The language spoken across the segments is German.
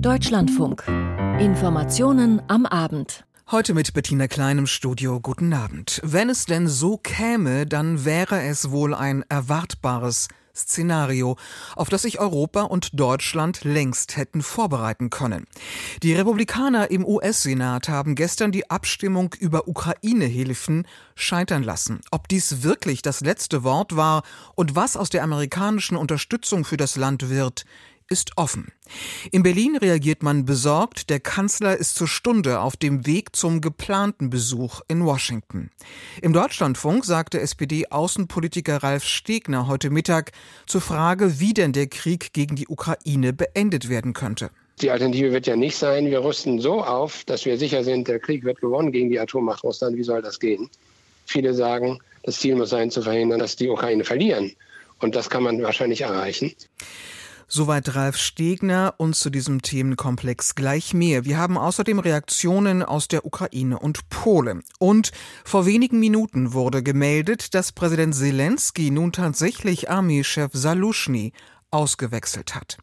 Deutschlandfunk. Informationen am Abend. Heute mit Bettina Klein im Studio. Guten Abend. Wenn es denn so käme, dann wäre es wohl ein erwartbares Szenario, auf das sich Europa und Deutschland längst hätten vorbereiten können. Die Republikaner im US-Senat haben gestern die Abstimmung über Ukraine-Hilfen scheitern lassen. Ob dies wirklich das letzte Wort war und was aus der amerikanischen Unterstützung für das Land wird, ist offen. In Berlin reagiert man besorgt, der Kanzler ist zur Stunde auf dem Weg zum geplanten Besuch in Washington. Im Deutschlandfunk sagte SPD-Außenpolitiker Ralf Stegner heute Mittag zur Frage, wie denn der Krieg gegen die Ukraine beendet werden könnte. Die Alternative wird ja nicht sein, wir rüsten so auf, dass wir sicher sind, der Krieg wird gewonnen gegen die Atommacht Russland. Wie soll das gehen? Viele sagen, das Ziel muss sein, zu verhindern, dass die Ukraine verlieren. Und das kann man wahrscheinlich erreichen. Soweit Ralf Stegner und zu diesem Themenkomplex gleich mehr. Wir haben außerdem Reaktionen aus der Ukraine und Polen. Und vor wenigen Minuten wurde gemeldet, dass Präsident Zelensky nun tatsächlich Armeechef Saluschny ausgewechselt hat.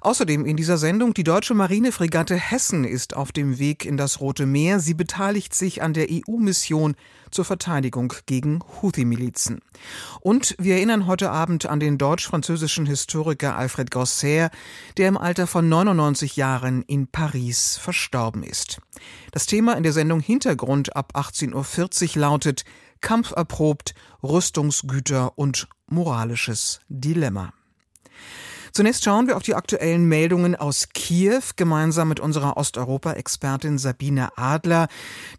Außerdem in dieser Sendung die deutsche Marinefregatte Hessen ist auf dem Weg in das Rote Meer. Sie beteiligt sich an der EU-Mission zur Verteidigung gegen Houthi-Milizen. Und wir erinnern heute Abend an den deutsch-französischen Historiker Alfred Grosser, der im Alter von 99 Jahren in Paris verstorben ist. Das Thema in der Sendung Hintergrund ab 18.40 Uhr lautet Kampferprobt, Rüstungsgüter und moralisches Dilemma. Zunächst schauen wir auf die aktuellen Meldungen aus Kiew gemeinsam mit unserer Osteuropa-Expertin Sabine Adler.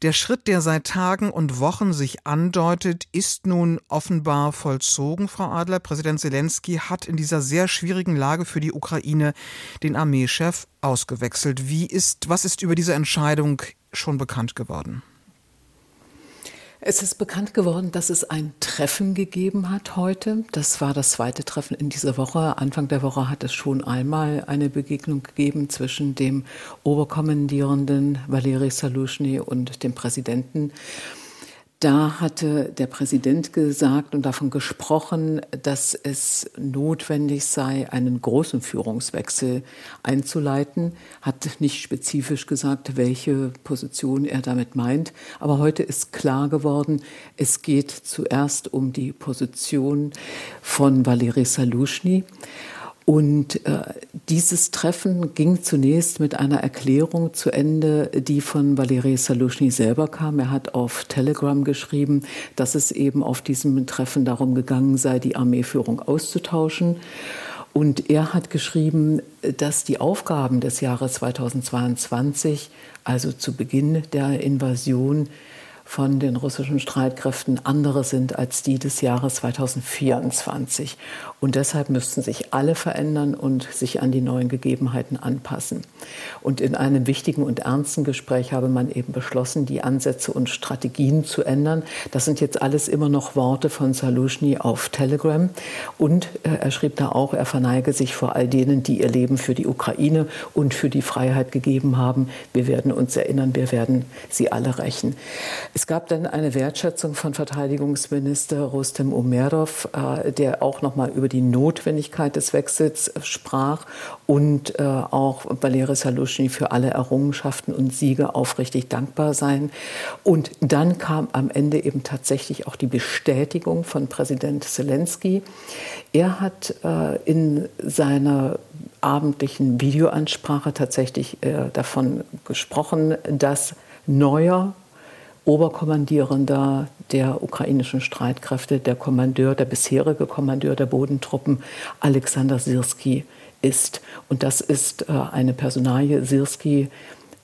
Der Schritt, der seit Tagen und Wochen sich andeutet, ist nun offenbar vollzogen, Frau Adler. Präsident Zelensky hat in dieser sehr schwierigen Lage für die Ukraine den Armeechef ausgewechselt. Wie ist, was ist über diese Entscheidung schon bekannt geworden? Es ist bekannt geworden, dass es ein Treffen gegeben hat heute. Das war das zweite Treffen in dieser Woche. Anfang der Woche hat es schon einmal eine Begegnung gegeben zwischen dem Oberkommandierenden Valeri Salushny und dem Präsidenten. Da hatte der Präsident gesagt und davon gesprochen, dass es notwendig sei, einen großen Führungswechsel einzuleiten, hat nicht spezifisch gesagt, welche Position er damit meint. Aber heute ist klar geworden, es geht zuerst um die Position von Valery Salushny. Und äh, dieses Treffen ging zunächst mit einer Erklärung zu Ende, die von Valery Salushny selber kam. Er hat auf Telegram geschrieben, dass es eben auf diesem Treffen darum gegangen sei, die Armeeführung auszutauschen. Und er hat geschrieben, dass die Aufgaben des Jahres 2022, also zu Beginn der Invasion, von den russischen Streitkräften andere sind als die des Jahres 2024. Und deshalb müssten sich alle verändern und sich an die neuen Gegebenheiten anpassen. Und in einem wichtigen und ernsten Gespräch habe man eben beschlossen, die Ansätze und Strategien zu ändern. Das sind jetzt alles immer noch Worte von Salushny auf Telegram. Und äh, er schrieb da auch, er verneige sich vor all denen, die ihr Leben für die Ukraine und für die Freiheit gegeben haben. Wir werden uns erinnern, wir werden sie alle rächen. Es gab dann eine Wertschätzung von Verteidigungsminister Rostem Umerov, äh, der auch noch mal über die Notwendigkeit des Wechsels sprach und äh, auch Valery Salushny für alle Errungenschaften und Siege aufrichtig dankbar sein. Und dann kam am Ende eben tatsächlich auch die Bestätigung von Präsident Zelensky. Er hat äh, in seiner abendlichen Videoansprache tatsächlich davon gesprochen, dass neuer Oberkommandierender der ukrainischen Streitkräfte, der Kommandeur, der bisherige Kommandeur der Bodentruppen, Alexander Sirski, ist. Und das ist äh, eine Personalie. Sirski,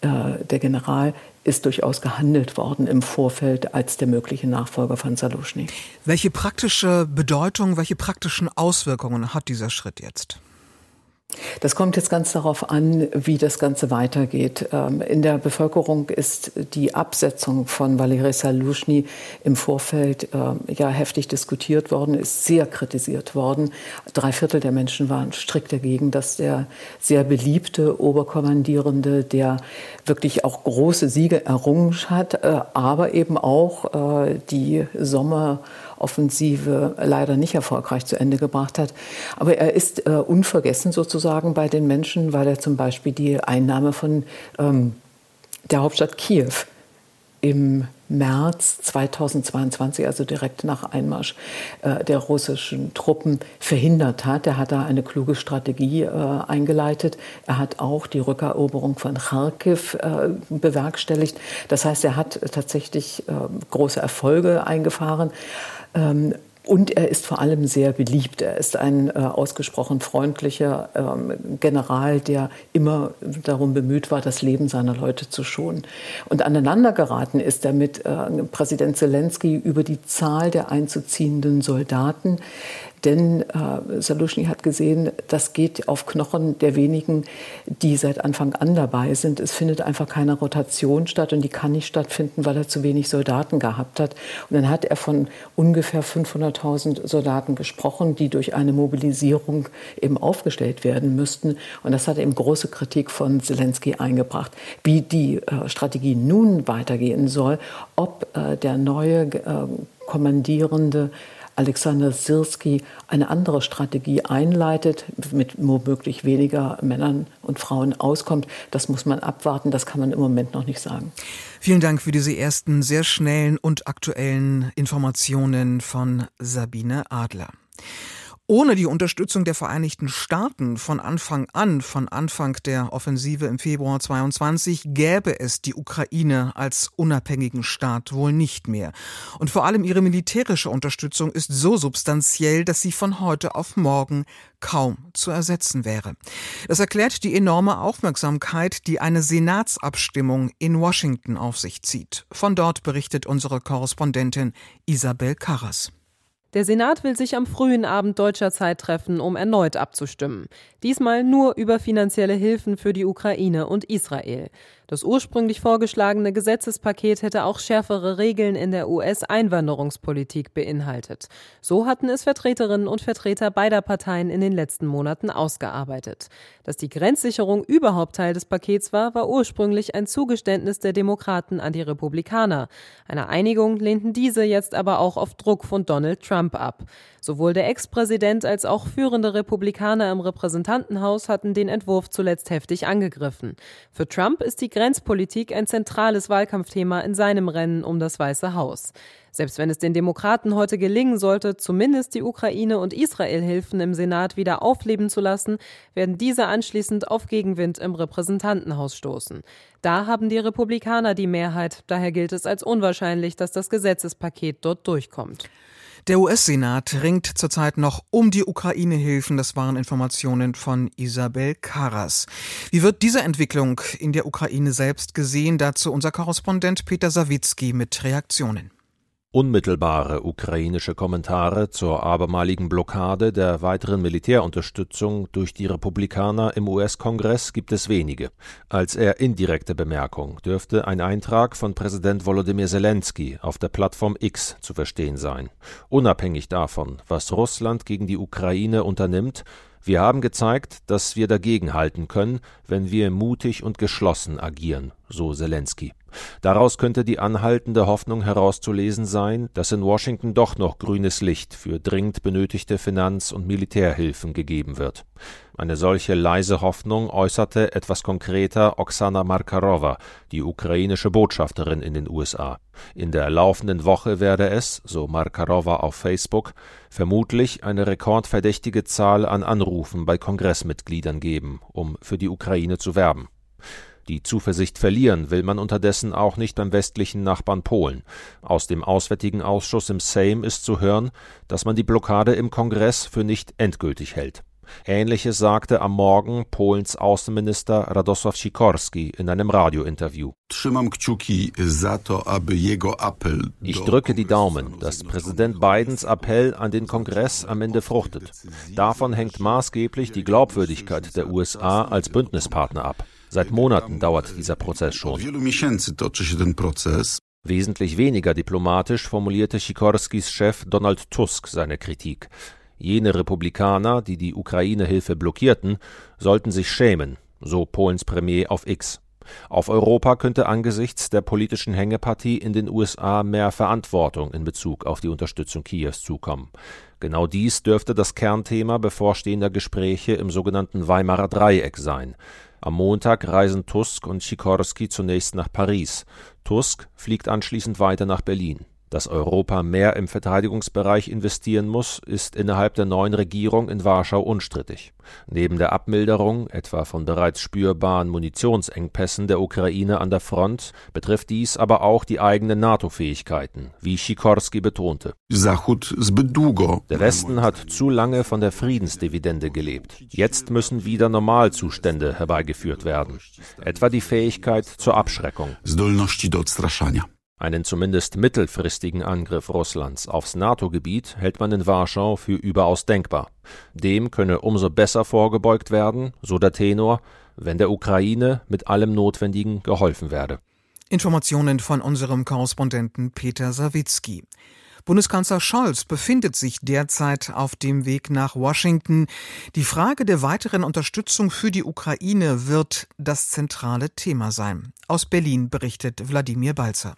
äh, der General, ist durchaus gehandelt worden im Vorfeld als der mögliche Nachfolger von Saluschny. Welche praktische Bedeutung, welche praktischen Auswirkungen hat dieser Schritt jetzt? Das kommt jetzt ganz darauf an, wie das Ganze weitergeht. Ähm, in der Bevölkerung ist die Absetzung von Valery Salushny im Vorfeld ähm, ja heftig diskutiert worden, ist sehr kritisiert worden. Drei Viertel der Menschen waren strikt dagegen, dass der sehr beliebte Oberkommandierende, der wirklich auch große Siege errungen hat, äh, aber eben auch äh, die Sommer Offensive leider nicht erfolgreich zu Ende gebracht hat. Aber er ist äh, unvergessen sozusagen bei den Menschen, weil er zum Beispiel die Einnahme von ähm, der Hauptstadt Kiew im März 2022, also direkt nach Einmarsch äh, der russischen Truppen, verhindert hat. Er hat da eine kluge Strategie äh, eingeleitet. Er hat auch die Rückeroberung von Kharkiv äh, bewerkstelligt. Das heißt, er hat tatsächlich äh, große Erfolge eingefahren. Ähm, und er ist vor allem sehr beliebt. Er ist ein äh, ausgesprochen freundlicher ähm, General, der immer darum bemüht war, das Leben seiner Leute zu schonen. Und aneinandergeraten ist er mit äh, Präsident Zelensky über die Zahl der einzuziehenden Soldaten. Denn äh, Salushny hat gesehen, das geht auf Knochen der wenigen, die seit Anfang an dabei sind. Es findet einfach keine Rotation statt und die kann nicht stattfinden, weil er zu wenig Soldaten gehabt hat. Und dann hat er von ungefähr 500.000 Soldaten gesprochen, die durch eine Mobilisierung eben aufgestellt werden müssten. Und das hat eben große Kritik von Zelensky eingebracht. Wie die äh, Strategie nun weitergehen soll, ob äh, der neue äh, kommandierende Alexander Sirski eine andere Strategie einleitet, mit womöglich weniger Männern und Frauen auskommt. Das muss man abwarten, das kann man im Moment noch nicht sagen. Vielen Dank für diese ersten sehr schnellen und aktuellen Informationen von Sabine Adler. Ohne die Unterstützung der Vereinigten Staaten von Anfang an, von Anfang der Offensive im Februar 22, gäbe es die Ukraine als unabhängigen Staat wohl nicht mehr. Und vor allem ihre militärische Unterstützung ist so substanziell, dass sie von heute auf morgen kaum zu ersetzen wäre. Das erklärt die enorme Aufmerksamkeit, die eine Senatsabstimmung in Washington auf sich zieht. Von dort berichtet unsere Korrespondentin Isabel Karras. Der Senat will sich am frühen Abend deutscher Zeit treffen, um erneut abzustimmen. Diesmal nur über finanzielle Hilfen für die Ukraine und Israel. Das ursprünglich vorgeschlagene Gesetzespaket hätte auch schärfere Regeln in der US-Einwanderungspolitik beinhaltet. So hatten es Vertreterinnen und Vertreter beider Parteien in den letzten Monaten ausgearbeitet. Dass die Grenzsicherung überhaupt Teil des Pakets war, war ursprünglich ein Zugeständnis der Demokraten an die Republikaner. Eine Einigung lehnten diese jetzt aber auch auf Druck von Donald Trump ab. Sowohl der Ex-Präsident als auch führende Republikaner im Repräsentantenhaus hatten den Entwurf zuletzt heftig angegriffen. Für Trump ist die Grenzpolitik ein zentrales Wahlkampfthema in seinem Rennen um das Weiße Haus. Selbst wenn es den Demokraten heute gelingen sollte, zumindest die Ukraine und Israel-Hilfen im Senat wieder aufleben zu lassen, werden diese anschließend auf Gegenwind im Repräsentantenhaus stoßen. Da haben die Republikaner die Mehrheit, daher gilt es als unwahrscheinlich, dass das Gesetzespaket dort durchkommt. Der US-Senat ringt zurzeit noch um die Ukraine-Hilfen. Das waren Informationen von Isabel Karas. Wie wird diese Entwicklung in der Ukraine selbst gesehen? Dazu unser Korrespondent Peter Sawicki mit Reaktionen. Unmittelbare ukrainische Kommentare zur abermaligen Blockade der weiteren Militärunterstützung durch die Republikaner im US-Kongress gibt es wenige. Als eher indirekte Bemerkung dürfte ein Eintrag von Präsident Volodymyr Zelensky auf der Plattform X zu verstehen sein. Unabhängig davon, was Russland gegen die Ukraine unternimmt, wir haben gezeigt, dass wir dagegenhalten können, wenn wir mutig und geschlossen agieren, so Zelensky. Daraus könnte die anhaltende Hoffnung herauszulesen sein, dass in Washington doch noch grünes Licht für dringend benötigte Finanz- und Militärhilfen gegeben wird. Eine solche leise Hoffnung äußerte etwas konkreter Oksana Markarova, die ukrainische Botschafterin in den USA. In der laufenden Woche werde es, so Markarova auf Facebook, vermutlich eine rekordverdächtige Zahl an Anrufen bei Kongressmitgliedern geben, um für die Ukraine zu werben. Die Zuversicht verlieren will man unterdessen auch nicht beim westlichen Nachbarn Polen. Aus dem Auswärtigen Ausschuss im Sejm ist zu hören, dass man die Blockade im Kongress für nicht endgültig hält. Ähnliches sagte am Morgen Polens Außenminister Radosław Sikorski in einem Radiointerview. Ich drücke die Daumen, dass Präsident Bidens Appell an den Kongress am Ende fruchtet. Davon hängt maßgeblich die Glaubwürdigkeit der USA als Bündnispartner ab. Seit Monaten dauert dieser Prozess schon. Wesentlich weniger diplomatisch formulierte Sikorskis Chef Donald Tusk seine Kritik. Jene Republikaner, die die Ukraine-Hilfe blockierten, sollten sich schämen, so Polens Premier auf X. Auf Europa könnte angesichts der politischen Hängepartie in den USA mehr Verantwortung in Bezug auf die Unterstützung Kiews zukommen. Genau dies dürfte das Kernthema bevorstehender Gespräche im sogenannten Weimarer Dreieck sein. Am Montag reisen Tusk und Sikorski zunächst nach Paris. Tusk fliegt anschließend weiter nach Berlin. Dass Europa mehr im Verteidigungsbereich investieren muss, ist innerhalb der neuen Regierung in Warschau unstrittig. Neben der Abmilderung etwa von bereits spürbaren Munitionsengpässen der Ukraine an der Front betrifft dies aber auch die eigenen NATO-Fähigkeiten, wie Sikorski betonte. Der Westen hat zu lange von der Friedensdividende gelebt. Jetzt müssen wieder Normalzustände herbeigeführt werden, etwa die Fähigkeit zur Abschreckung. Einen zumindest mittelfristigen Angriff Russlands aufs NATO-Gebiet hält man in Warschau für überaus denkbar. Dem könne umso besser vorgebeugt werden, so der Tenor, wenn der Ukraine mit allem Notwendigen geholfen werde. Informationen von unserem Korrespondenten Peter Sawicki. Bundeskanzler Scholz befindet sich derzeit auf dem Weg nach Washington. Die Frage der weiteren Unterstützung für die Ukraine wird das zentrale Thema sein. Aus Berlin berichtet Wladimir Balzer.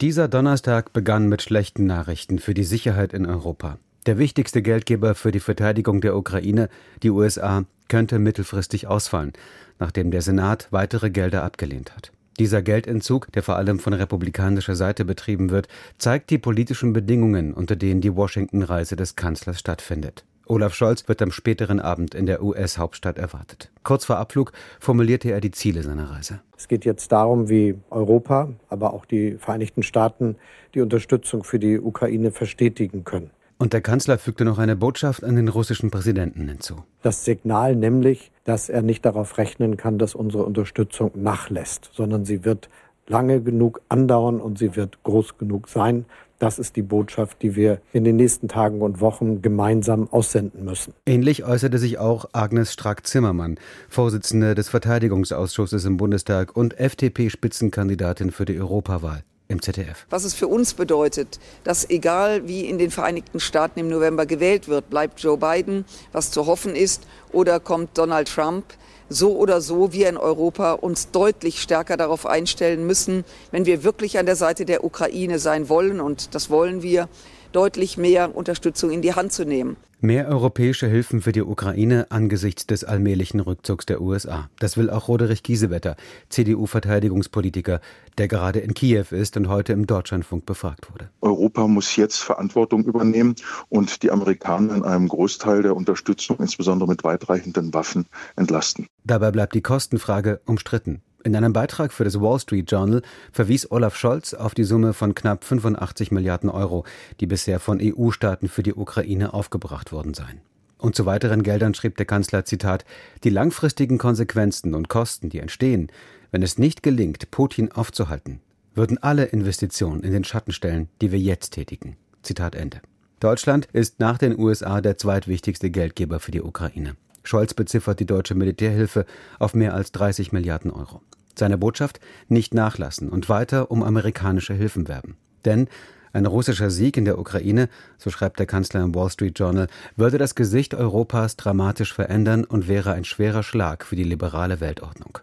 Dieser Donnerstag begann mit schlechten Nachrichten für die Sicherheit in Europa. Der wichtigste Geldgeber für die Verteidigung der Ukraine, die USA, könnte mittelfristig ausfallen, nachdem der Senat weitere Gelder abgelehnt hat. Dieser Geldentzug, der vor allem von republikanischer Seite betrieben wird, zeigt die politischen Bedingungen, unter denen die Washington-Reise des Kanzlers stattfindet. Olaf Scholz wird am späteren Abend in der US-Hauptstadt erwartet. Kurz vor Abflug formulierte er die Ziele seiner Reise. Es geht jetzt darum, wie Europa, aber auch die Vereinigten Staaten die Unterstützung für die Ukraine verstetigen können. Und der Kanzler fügte noch eine Botschaft an den russischen Präsidenten hinzu. Das Signal nämlich, dass er nicht darauf rechnen kann, dass unsere Unterstützung nachlässt, sondern sie wird lange genug andauern und sie wird groß genug sein, das ist die Botschaft, die wir in den nächsten Tagen und Wochen gemeinsam aussenden müssen. Ähnlich äußerte sich auch Agnes Strack-Zimmermann, Vorsitzende des Verteidigungsausschusses im Bundestag und FDP-Spitzenkandidatin für die Europawahl im ZDF. Was es für uns bedeutet, dass egal wie in den Vereinigten Staaten im November gewählt wird, bleibt Joe Biden, was zu hoffen ist, oder kommt Donald Trump, so oder so wir in Europa uns deutlich stärker darauf einstellen müssen, wenn wir wirklich an der Seite der Ukraine sein wollen, und das wollen wir, deutlich mehr Unterstützung in die Hand zu nehmen. Mehr europäische Hilfen für die Ukraine angesichts des allmählichen Rückzugs der USA. Das will auch Roderich Giesewetter, CDU-Verteidigungspolitiker, der gerade in Kiew ist und heute im Deutschlandfunk befragt wurde. Europa muss jetzt Verantwortung übernehmen und die Amerikaner in einem Großteil der Unterstützung, insbesondere mit weitreichenden Waffen, entlasten. Dabei bleibt die Kostenfrage umstritten. In einem Beitrag für das Wall Street Journal verwies Olaf Scholz auf die Summe von knapp 85 Milliarden Euro, die bisher von EU-Staaten für die Ukraine aufgebracht worden seien. Und zu weiteren Geldern schrieb der Kanzler Zitat Die langfristigen Konsequenzen und Kosten, die entstehen, wenn es nicht gelingt, Putin aufzuhalten, würden alle Investitionen in den Schatten stellen, die wir jetzt tätigen. Zitat Ende. Deutschland ist nach den USA der zweitwichtigste Geldgeber für die Ukraine. Scholz beziffert die deutsche Militärhilfe auf mehr als 30 Milliarden Euro. Seine Botschaft nicht nachlassen und weiter um amerikanische Hilfen werben. Denn ein russischer Sieg in der Ukraine, so schreibt der Kanzler im Wall Street Journal, würde das Gesicht Europas dramatisch verändern und wäre ein schwerer Schlag für die liberale Weltordnung.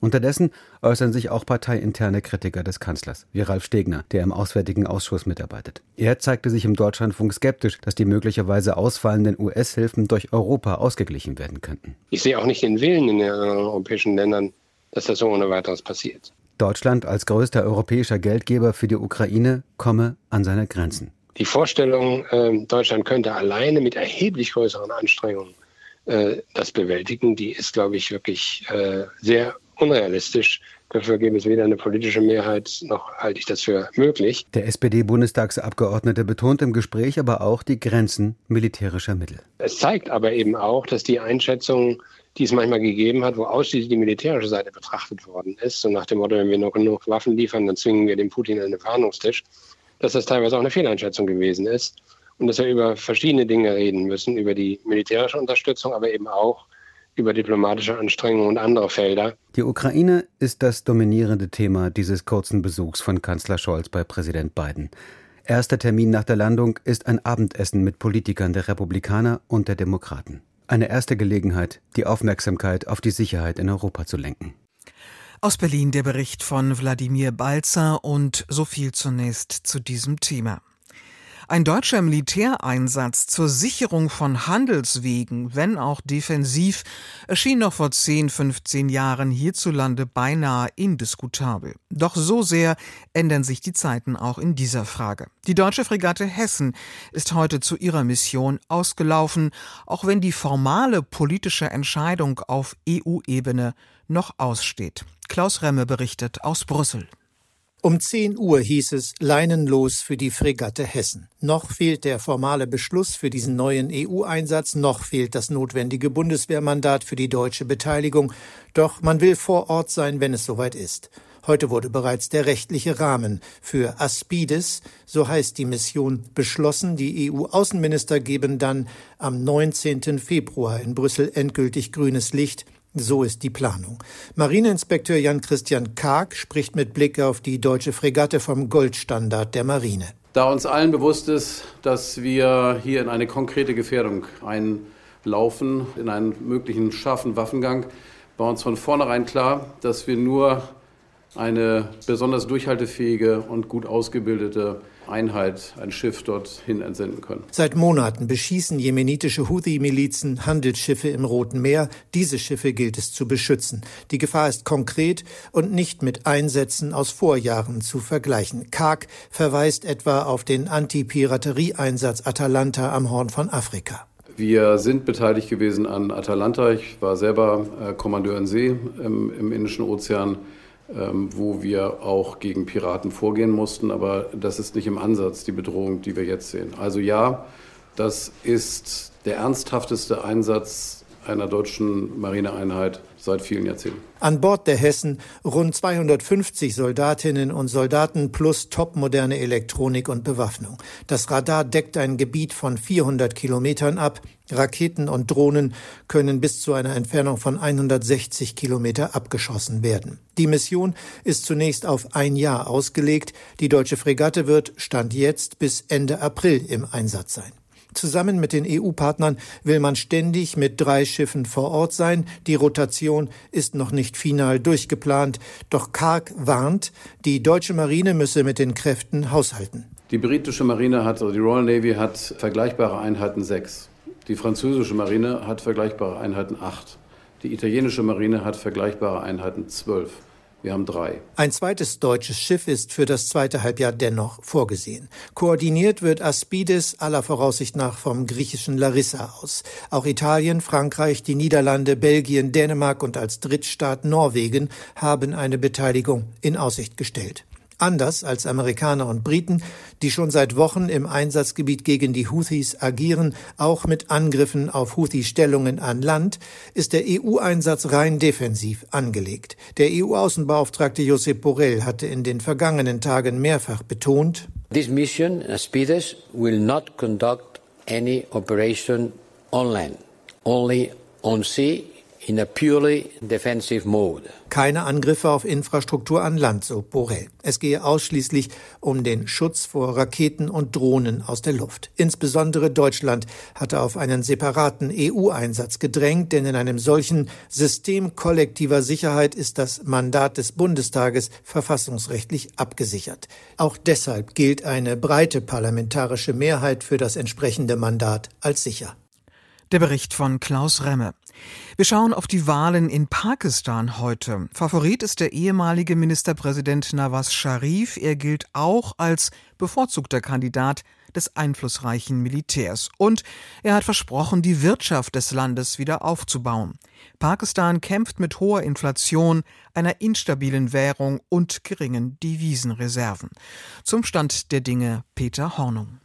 Unterdessen äußern sich auch parteiinterne Kritiker des Kanzlers, wie Ralf Stegner, der im Auswärtigen Ausschuss mitarbeitet. Er zeigte sich im Deutschlandfunk skeptisch, dass die möglicherweise ausfallenden US-Hilfen durch Europa ausgeglichen werden könnten. Ich sehe auch nicht den Willen in den europäischen Ländern, dass das so ohne weiteres passiert. Deutschland als größter europäischer Geldgeber für die Ukraine komme an seine Grenzen. Die Vorstellung, ähm, Deutschland könnte alleine mit erheblich größeren Anstrengungen äh, das bewältigen, die ist, glaube ich, wirklich äh, sehr unrealistisch. Dafür gäbe es weder eine politische Mehrheit noch halte ich das für möglich. Der SPD-Bundestagsabgeordnete betont im Gespräch aber auch die Grenzen militärischer Mittel. Es zeigt aber eben auch, dass die Einschätzung, die es manchmal gegeben hat, wo ausschließlich die militärische Seite betrachtet worden ist, so nach dem Motto, wenn wir noch genug Waffen liefern, dann zwingen wir den Putin an den Verhandlungstisch, dass das teilweise auch eine Fehleinschätzung gewesen ist und dass wir über verschiedene Dinge reden müssen, über die militärische Unterstützung, aber eben auch über diplomatische Anstrengungen und andere Felder. Die Ukraine ist das dominierende Thema dieses kurzen Besuchs von Kanzler Scholz bei Präsident Biden. Erster Termin nach der Landung ist ein Abendessen mit Politikern der Republikaner und der Demokraten. Eine erste Gelegenheit, die Aufmerksamkeit auf die Sicherheit in Europa zu lenken. Aus Berlin der Bericht von Wladimir Balzer und so viel zunächst zu diesem Thema. Ein deutscher Militäreinsatz zur Sicherung von Handelswegen, wenn auch defensiv, erschien noch vor 10, 15 Jahren hierzulande beinahe indiskutabel. Doch so sehr ändern sich die Zeiten auch in dieser Frage. Die deutsche Fregatte Hessen ist heute zu ihrer Mission ausgelaufen, auch wenn die formale politische Entscheidung auf EU-Ebene noch aussteht. Klaus Remme berichtet aus Brüssel. Um 10 Uhr hieß es leinenlos für die Fregatte Hessen. Noch fehlt der formale Beschluss für diesen neuen EU-Einsatz, noch fehlt das notwendige Bundeswehrmandat für die deutsche Beteiligung. Doch man will vor Ort sein, wenn es soweit ist. Heute wurde bereits der rechtliche Rahmen für Aspides, so heißt die Mission, beschlossen. Die EU-Außenminister geben dann am 19. Februar in Brüssel endgültig grünes Licht. So ist die Planung. Marineinspekteur Jan-Christian Karg spricht mit Blick auf die deutsche Fregatte vom Goldstandard der Marine. Da uns allen bewusst ist, dass wir hier in eine konkrete Gefährdung einlaufen, in einen möglichen scharfen Waffengang, war uns von vornherein klar, dass wir nur eine besonders durchhaltefähige und gut ausgebildete Einheit, ein Schiff dorthin entsenden können. Seit Monaten beschießen jemenitische Houthi-Milizen Handelsschiffe im Roten Meer. Diese Schiffe gilt es zu beschützen. Die Gefahr ist konkret und nicht mit Einsätzen aus Vorjahren zu vergleichen. Karg verweist etwa auf den Anti-Piraterie-Einsatz Atalanta am Horn von Afrika. Wir sind beteiligt gewesen an Atalanta. Ich war selber äh, Kommandeur in See im, im Indischen Ozean. Ähm, wo wir auch gegen Piraten vorgehen mussten. Aber das ist nicht im Ansatz die Bedrohung, die wir jetzt sehen. Also ja, das ist der ernsthafteste Einsatz einer deutschen Marineeinheit seit vielen Jahrzehnten. An Bord der Hessen rund 250 Soldatinnen und Soldaten plus topmoderne Elektronik und Bewaffnung. Das Radar deckt ein Gebiet von 400 Kilometern ab. Raketen und Drohnen können bis zu einer Entfernung von 160 Kilometer abgeschossen werden. Die Mission ist zunächst auf ein Jahr ausgelegt. Die deutsche Fregatte wird, Stand jetzt, bis Ende April im Einsatz sein. Zusammen mit den EU-Partnern will man ständig mit drei Schiffen vor Ort sein. Die Rotation ist noch nicht final durchgeplant. Doch Karg warnt, die deutsche Marine müsse mit den Kräften haushalten. Die britische Marine hat, also die Royal Navy hat vergleichbare Einheiten sechs. Die französische Marine hat vergleichbare Einheiten acht. Die italienische Marine hat vergleichbare Einheiten zwölf. Wir haben drei. Ein zweites deutsches Schiff ist für das zweite Halbjahr dennoch vorgesehen. Koordiniert wird Aspides aller Voraussicht nach vom griechischen Larissa aus. Auch Italien, Frankreich, die Niederlande, Belgien, Dänemark und als Drittstaat Norwegen haben eine Beteiligung in Aussicht gestellt. Anders als Amerikaner und Briten, die schon seit Wochen im Einsatzgebiet gegen die Houthis agieren, auch mit Angriffen auf Houthi-Stellungen an Land, ist der EU-Einsatz rein defensiv angelegt. Der EU-Außenbeauftragte Josep Borrell hatte in den vergangenen Tagen mehrfach betont, This mission, Aspides, will not conduct any operation on land, only on sea in a purely defensive mode. Keine Angriffe auf Infrastruktur an Land, so Borrell. Es gehe ausschließlich um den Schutz vor Raketen und Drohnen aus der Luft. Insbesondere Deutschland hatte auf einen separaten EU-Einsatz gedrängt, denn in einem solchen System kollektiver Sicherheit ist das Mandat des Bundestages verfassungsrechtlich abgesichert. Auch deshalb gilt eine breite parlamentarische Mehrheit für das entsprechende Mandat als sicher. Der Bericht von Klaus Remme. Wir schauen auf die Wahlen in Pakistan heute. Favorit ist der ehemalige Ministerpräsident Nawaz Sharif. Er gilt auch als bevorzugter Kandidat des einflussreichen Militärs. Und er hat versprochen, die Wirtschaft des Landes wieder aufzubauen. Pakistan kämpft mit hoher Inflation, einer instabilen Währung und geringen Devisenreserven. Zum Stand der Dinge Peter Hornung.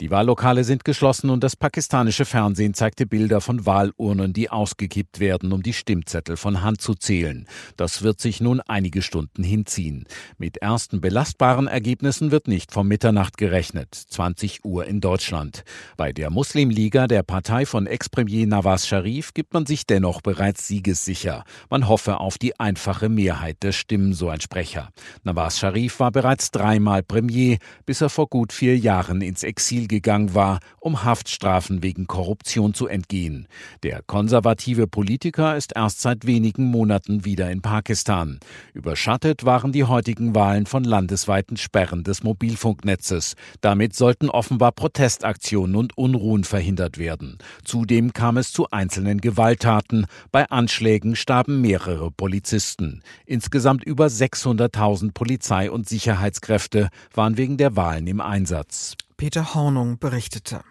Die Wahllokale sind geschlossen und das pakistanische Fernsehen zeigte Bilder von Wahlurnen, die ausgekippt werden, um die Stimmzettel von Hand zu zählen. Das wird sich nun einige Stunden hinziehen. Mit ersten belastbaren Ergebnissen wird nicht vor Mitternacht gerechnet, 20 Uhr in Deutschland. Bei der Muslimliga, der Partei von Ex-Premier Nawaz Sharif, gibt man sich dennoch bereits siegessicher. Man hoffe auf die einfache Mehrheit der Stimmen, so ein Sprecher. Nawaz Sharif war bereits dreimal Premier, bis er vor gut vier Jahren ins Exil Ziel gegangen war, um Haftstrafen wegen Korruption zu entgehen. Der konservative Politiker ist erst seit wenigen Monaten wieder in Pakistan. Überschattet waren die heutigen Wahlen von landesweiten Sperren des Mobilfunknetzes. Damit sollten offenbar Protestaktionen und Unruhen verhindert werden. Zudem kam es zu einzelnen Gewalttaten. Bei Anschlägen starben mehrere Polizisten. Insgesamt über 600.000 Polizei- und Sicherheitskräfte waren wegen der Wahlen im Einsatz. Peter Hornung berichtete.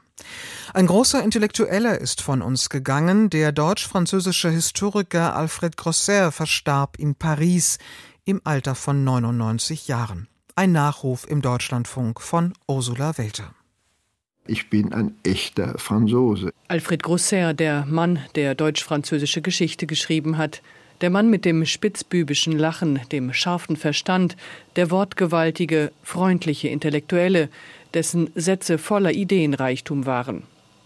Ein großer Intellektueller ist von uns gegangen. Der deutsch-französische Historiker Alfred Grosser verstarb in Paris im Alter von 99 Jahren. Ein Nachruf im Deutschlandfunk von Ursula Welter. Ich bin ein echter Franzose. Alfred Grosser, der Mann, der deutsch-französische Geschichte geschrieben hat, der Mann mit dem spitzbübischen Lachen, dem scharfen Verstand, der wortgewaltige, freundliche Intellektuelle, dessen Sätze voller Ideenreichtum waren.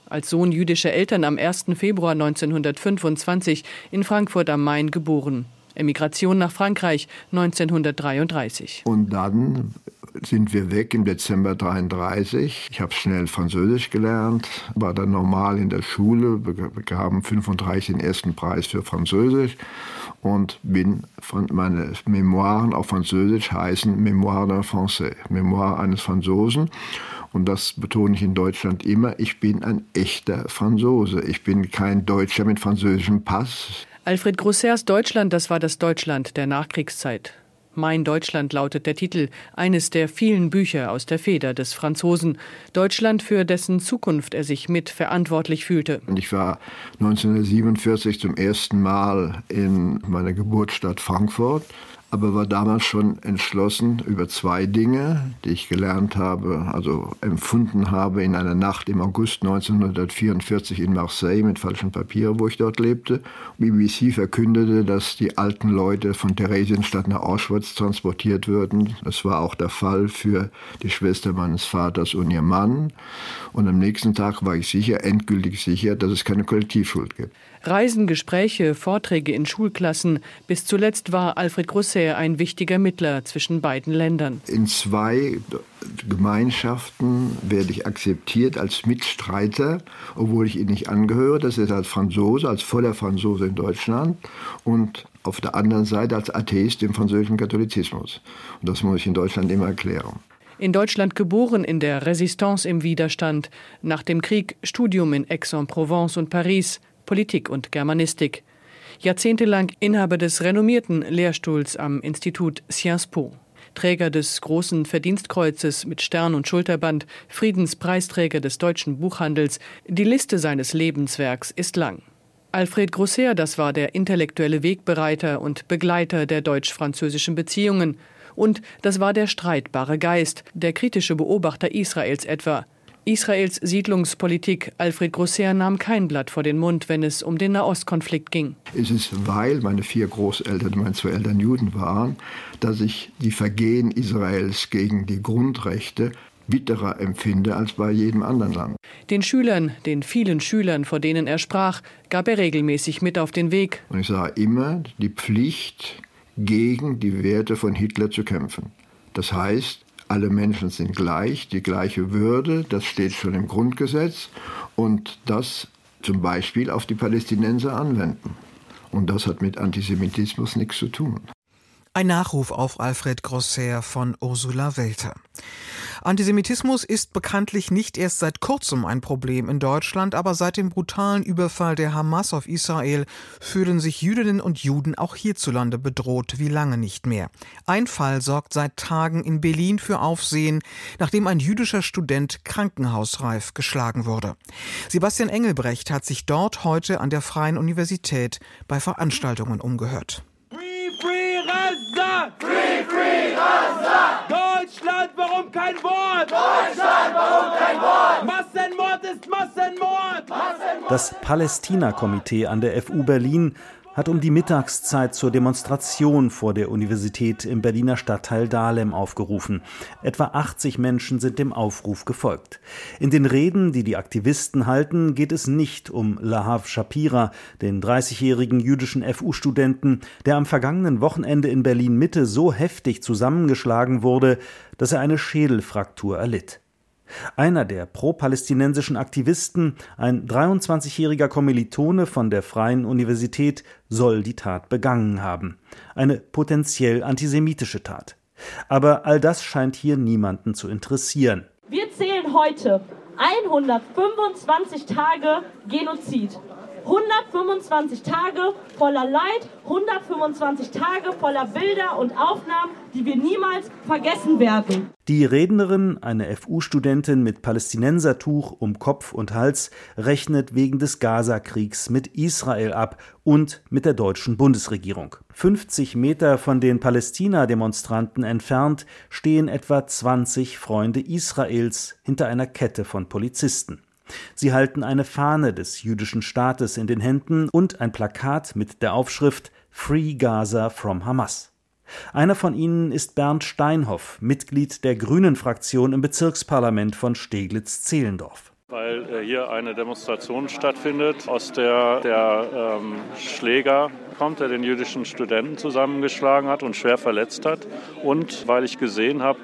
Als Sohn jüdischer Eltern am 1. Februar 1925 in Frankfurt am Main geboren. Emigration nach Frankreich 1933. Und dann sind wir weg im Dezember 33. Ich habe schnell Französisch gelernt, war dann normal in der Schule, bekamen 35 den ersten Preis für Französisch und bin von meine Memoiren auf Französisch heißen Memoire d'un Français, Memoire eines Franzosen. Und das betone ich in Deutschland immer. Ich bin ein echter Franzose. Ich bin kein Deutscher mit französischem Pass. Alfred Grossers Deutschland, das war das Deutschland der Nachkriegszeit. Mein Deutschland lautet der Titel eines der vielen Bücher aus der Feder des Franzosen. Deutschland, für dessen Zukunft er sich mit verantwortlich fühlte. Ich war 1947 zum ersten Mal in meiner Geburtsstadt Frankfurt aber war damals schon entschlossen über zwei Dinge, die ich gelernt habe, also empfunden habe in einer Nacht im August 1944 in Marseille mit falschen Papieren, wo ich dort lebte. BBC verkündete, dass die alten Leute von Theresienstadt nach Auschwitz transportiert würden. Das war auch der Fall für die Schwester meines Vaters und ihr Mann. Und am nächsten Tag war ich sicher, endgültig sicher, dass es keine Kollektivschuld gibt. Reisen, Gespräche, Vorträge in Schulklassen. Bis zuletzt war Alfred Grosset ein wichtiger Mittler zwischen beiden Ländern. In zwei Gemeinschaften werde ich akzeptiert als Mitstreiter, obwohl ich ihnen nicht angehöre. Das ist als Franzose, als voller Franzose in Deutschland und auf der anderen Seite als Atheist im französischen Katholizismus. Und das muss ich in Deutschland immer erklären. In Deutschland geboren, in der Resistance im Widerstand, nach dem Krieg Studium in Aix-en-Provence und Paris, Politik und Germanistik. Jahrzehntelang Inhaber des renommierten Lehrstuhls am Institut Sciences Po. Träger des großen Verdienstkreuzes mit Stern und Schulterband, Friedenspreisträger des deutschen Buchhandels. Die Liste seines Lebenswerks ist lang. Alfred Grosser, das war der intellektuelle Wegbereiter und Begleiter der deutsch-französischen Beziehungen. Und das war der streitbare Geist, der kritische Beobachter Israels etwa, Israels Siedlungspolitik. Alfred Grosser nahm kein Blatt vor den Mund, wenn es um den Nahostkonflikt ging. Es ist, weil meine vier Großeltern, meine zwei Eltern Juden waren, dass ich die Vergehen Israels gegen die Grundrechte bitterer empfinde als bei jedem anderen Land. Den Schülern, den vielen Schülern, vor denen er sprach, gab er regelmäßig mit auf den Weg. Und ich sah immer die Pflicht, gegen die Werte von Hitler zu kämpfen. Das heißt, alle Menschen sind gleich, die gleiche Würde, das steht schon im Grundgesetz und das zum Beispiel auf die Palästinenser anwenden. Und das hat mit Antisemitismus nichts zu tun. Ein Nachruf auf Alfred Grosser von Ursula Welter. Antisemitismus ist bekanntlich nicht erst seit kurzem ein Problem in Deutschland, aber seit dem brutalen Überfall der Hamas auf Israel fühlen sich Jüdinnen und Juden auch hierzulande bedroht wie lange nicht mehr. Ein Fall sorgt seit Tagen in Berlin für Aufsehen, nachdem ein jüdischer Student krankenhausreif geschlagen wurde. Sebastian Engelbrecht hat sich dort heute an der Freien Universität bei Veranstaltungen umgehört. Free, free, Gaza! Deutschland, warum kein Wort? Deutschland, warum kein Wort? Massenmord ist Massenmord! Massenmord. Das Palästina-Komitee an der FU Berlin hat um die Mittagszeit zur Demonstration vor der Universität im Berliner Stadtteil Dahlem aufgerufen. Etwa 80 Menschen sind dem Aufruf gefolgt. In den Reden, die die Aktivisten halten, geht es nicht um Lahav Shapira, den 30-jährigen jüdischen FU-Studenten, der am vergangenen Wochenende in Berlin Mitte so heftig zusammengeschlagen wurde, dass er eine Schädelfraktur erlitt. Einer der pro-palästinensischen Aktivisten, ein 23-jähriger Kommilitone von der Freien Universität, soll die Tat begangen haben. Eine potenziell antisemitische Tat. Aber all das scheint hier niemanden zu interessieren. Wir zählen heute 125 Tage Genozid. 125 Tage voller Leid, 125 Tage voller Bilder und Aufnahmen, die wir niemals vergessen werden. Die Rednerin, eine FU-Studentin mit Palästinensertuch um Kopf und Hals, rechnet wegen des Gaza-Kriegs mit Israel ab und mit der deutschen Bundesregierung. 50 Meter von den Palästina-Demonstranten entfernt stehen etwa 20 Freunde Israels hinter einer Kette von Polizisten. Sie halten eine Fahne des jüdischen Staates in den Händen und ein Plakat mit der Aufschrift Free Gaza from Hamas. Einer von ihnen ist Bernd Steinhoff, Mitglied der Grünen-Fraktion im Bezirksparlament von Steglitz-Zehlendorf weil äh, hier eine Demonstration stattfindet, aus der der ähm, Schläger kommt, der den jüdischen Studenten zusammengeschlagen hat und schwer verletzt hat. Und weil ich gesehen habe,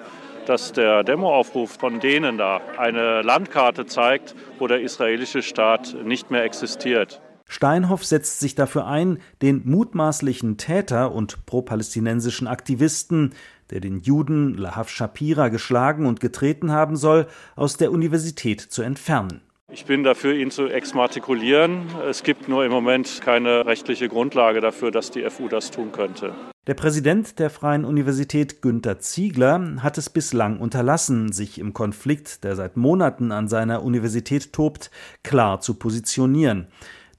dass der Demoaufruf von denen da eine Landkarte zeigt, wo der israelische Staat nicht mehr existiert. Steinhoff setzt sich dafür ein, den mutmaßlichen Täter und pro-palästinensischen Aktivisten, der den Juden Lahav Shapira geschlagen und getreten haben soll, aus der Universität zu entfernen. Ich bin dafür, ihn zu exmatrikulieren. Es gibt nur im Moment keine rechtliche Grundlage dafür, dass die FU das tun könnte. Der Präsident der Freien Universität Günter Ziegler hat es bislang unterlassen, sich im Konflikt, der seit Monaten an seiner Universität tobt, klar zu positionieren.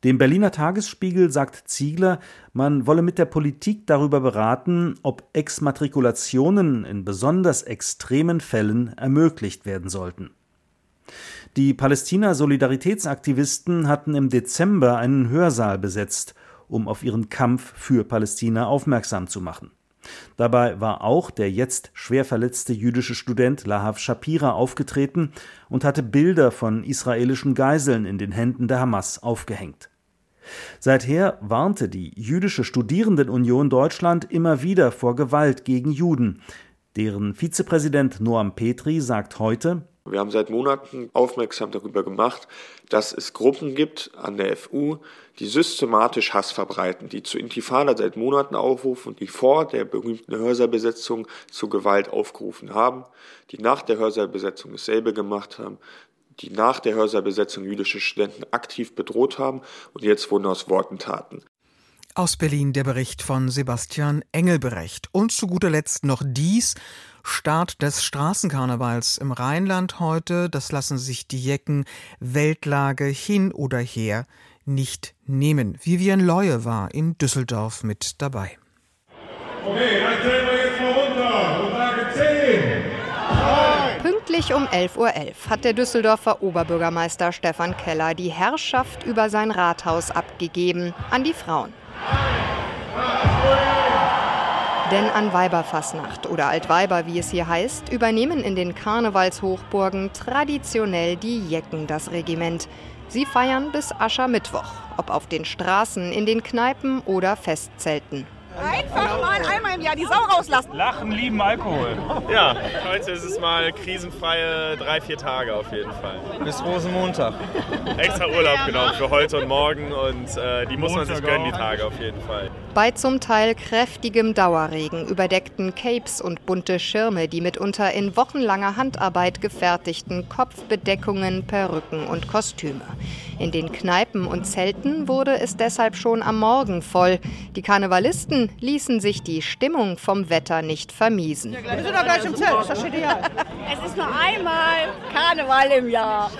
Dem Berliner Tagesspiegel sagt Ziegler, man wolle mit der Politik darüber beraten, ob Exmatrikulationen in besonders extremen Fällen ermöglicht werden sollten. Die Palästina-Solidaritätsaktivisten hatten im Dezember einen Hörsaal besetzt, um auf ihren Kampf für Palästina aufmerksam zu machen. Dabei war auch der jetzt schwer verletzte jüdische Student Lahav Shapira aufgetreten und hatte Bilder von israelischen Geiseln in den Händen der Hamas aufgehängt. Seither warnte die jüdische Studierendenunion Deutschland immer wieder vor Gewalt gegen Juden. Deren Vizepräsident Noam Petri sagt heute, wir haben seit Monaten aufmerksam darüber gemacht, dass es Gruppen gibt an der FU, die systematisch Hass verbreiten, die zu Intifada seit Monaten aufrufen und die vor der berühmten Hörsaalbesetzung zu Gewalt aufgerufen haben, die nach der Hörsaalbesetzung dasselbe gemacht haben, die nach der Hörsaalbesetzung jüdische Studenten aktiv bedroht haben und jetzt wurden aus Worten Taten. Aus Berlin der Bericht von Sebastian Engelbrecht. Und zu guter Letzt noch dies. Start des Straßenkarnevals im Rheinland heute. Das lassen sich die Jecken Weltlage hin oder her nicht nehmen. Vivian Leue war in Düsseldorf mit dabei. Okay, dann zählen wir jetzt mal runter und sagen 10. Pünktlich um 11.11 Uhr .11 hat der Düsseldorfer Oberbürgermeister Stefan Keller die Herrschaft über sein Rathaus abgegeben an die Frauen. Denn an Weiberfassnacht oder Altweiber, wie es hier heißt, übernehmen in den Karnevalshochburgen traditionell die Jecken das Regiment. Sie feiern bis Aschermittwoch, ob auf den Straßen, in den Kneipen oder Festzelten. Einfach mal einmal im Jahr die Sau rauslassen. Lachen, lieben Alkohol. Ja, heute ist es mal krisenfreie drei, vier Tage auf jeden Fall. Bis Rosenmontag. Extra Urlaub genommen für heute und morgen und äh, die muss man sich gönnen, die Tage auf jeden Fall. Bei zum Teil kräftigem Dauerregen überdeckten Capes und bunte Schirme die mitunter in wochenlanger Handarbeit gefertigten Kopfbedeckungen, Perücken und Kostüme. In den Kneipen und Zelten wurde es deshalb schon am Morgen voll. Die Karnevalisten ließen sich die Stimmung vom Wetter nicht vermiesen. Wir sind doch gleich im Zelt, ist das ideal. Es ist nur einmal Karneval im Jahr.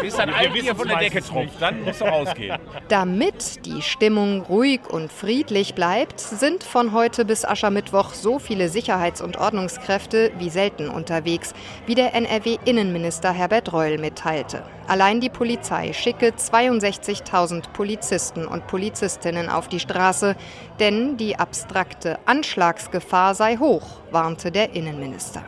Bis dann ein Bier von der Decke tropft, dann musst du rausgehen. Damit die Stimmung ruhig und friedlich bleibt, sind von heute bis Aschermittwoch so viele Sicherheits- und Ordnungskräfte wie selten unterwegs, wie der NRW-Innenminister Herbert Reul mitteilte. Allein die Polizei schicke 62.000 Polizisten und Polizistinnen auf die Straße, denn die abstrakte Anschlagsgefahr sei hoch, warnte der Innenminister.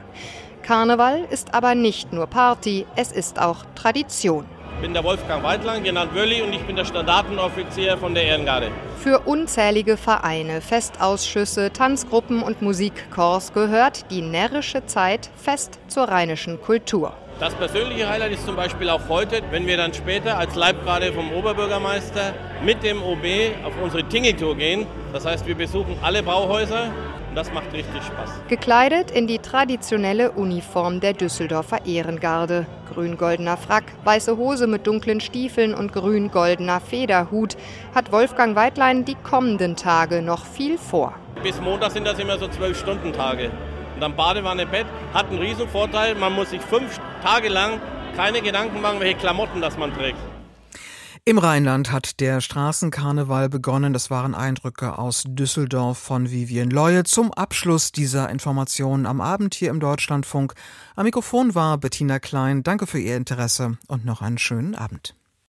Karneval ist aber nicht nur Party, es ist auch Tradition. Ich bin der Wolfgang Weidlang, genannt Wölli, und ich bin der Standartenoffizier von der Ehrengarde. Für unzählige Vereine, Festausschüsse, Tanzgruppen und Musikchors gehört die närrische Zeit fest zur rheinischen Kultur. Das persönliche Highlight ist zum Beispiel auch heute, wenn wir dann später als Leibgarde vom Oberbürgermeister mit dem OB auf unsere Tingeltour gehen. Das heißt, wir besuchen alle Bauhäuser und das macht richtig Spaß. Gekleidet in die traditionelle Uniform der Düsseldorfer Ehrengarde. Grün-goldener Frack, weiße Hose mit dunklen Stiefeln und grün-goldener Federhut hat Wolfgang Weidlein die kommenden Tage noch viel vor. Bis Montag sind das immer so zwölf Stunden Tage. Und dann Badewanne, Bett hat einen riesen Vorteil. Man muss sich fünf Tage lang keine Gedanken machen, welche Klamotten das man trägt. Im Rheinland hat der Straßenkarneval begonnen. Das waren Eindrücke aus Düsseldorf von Vivien Leue. Zum Abschluss dieser Informationen am Abend hier im Deutschlandfunk. Am Mikrofon war Bettina Klein. Danke für Ihr Interesse und noch einen schönen Abend.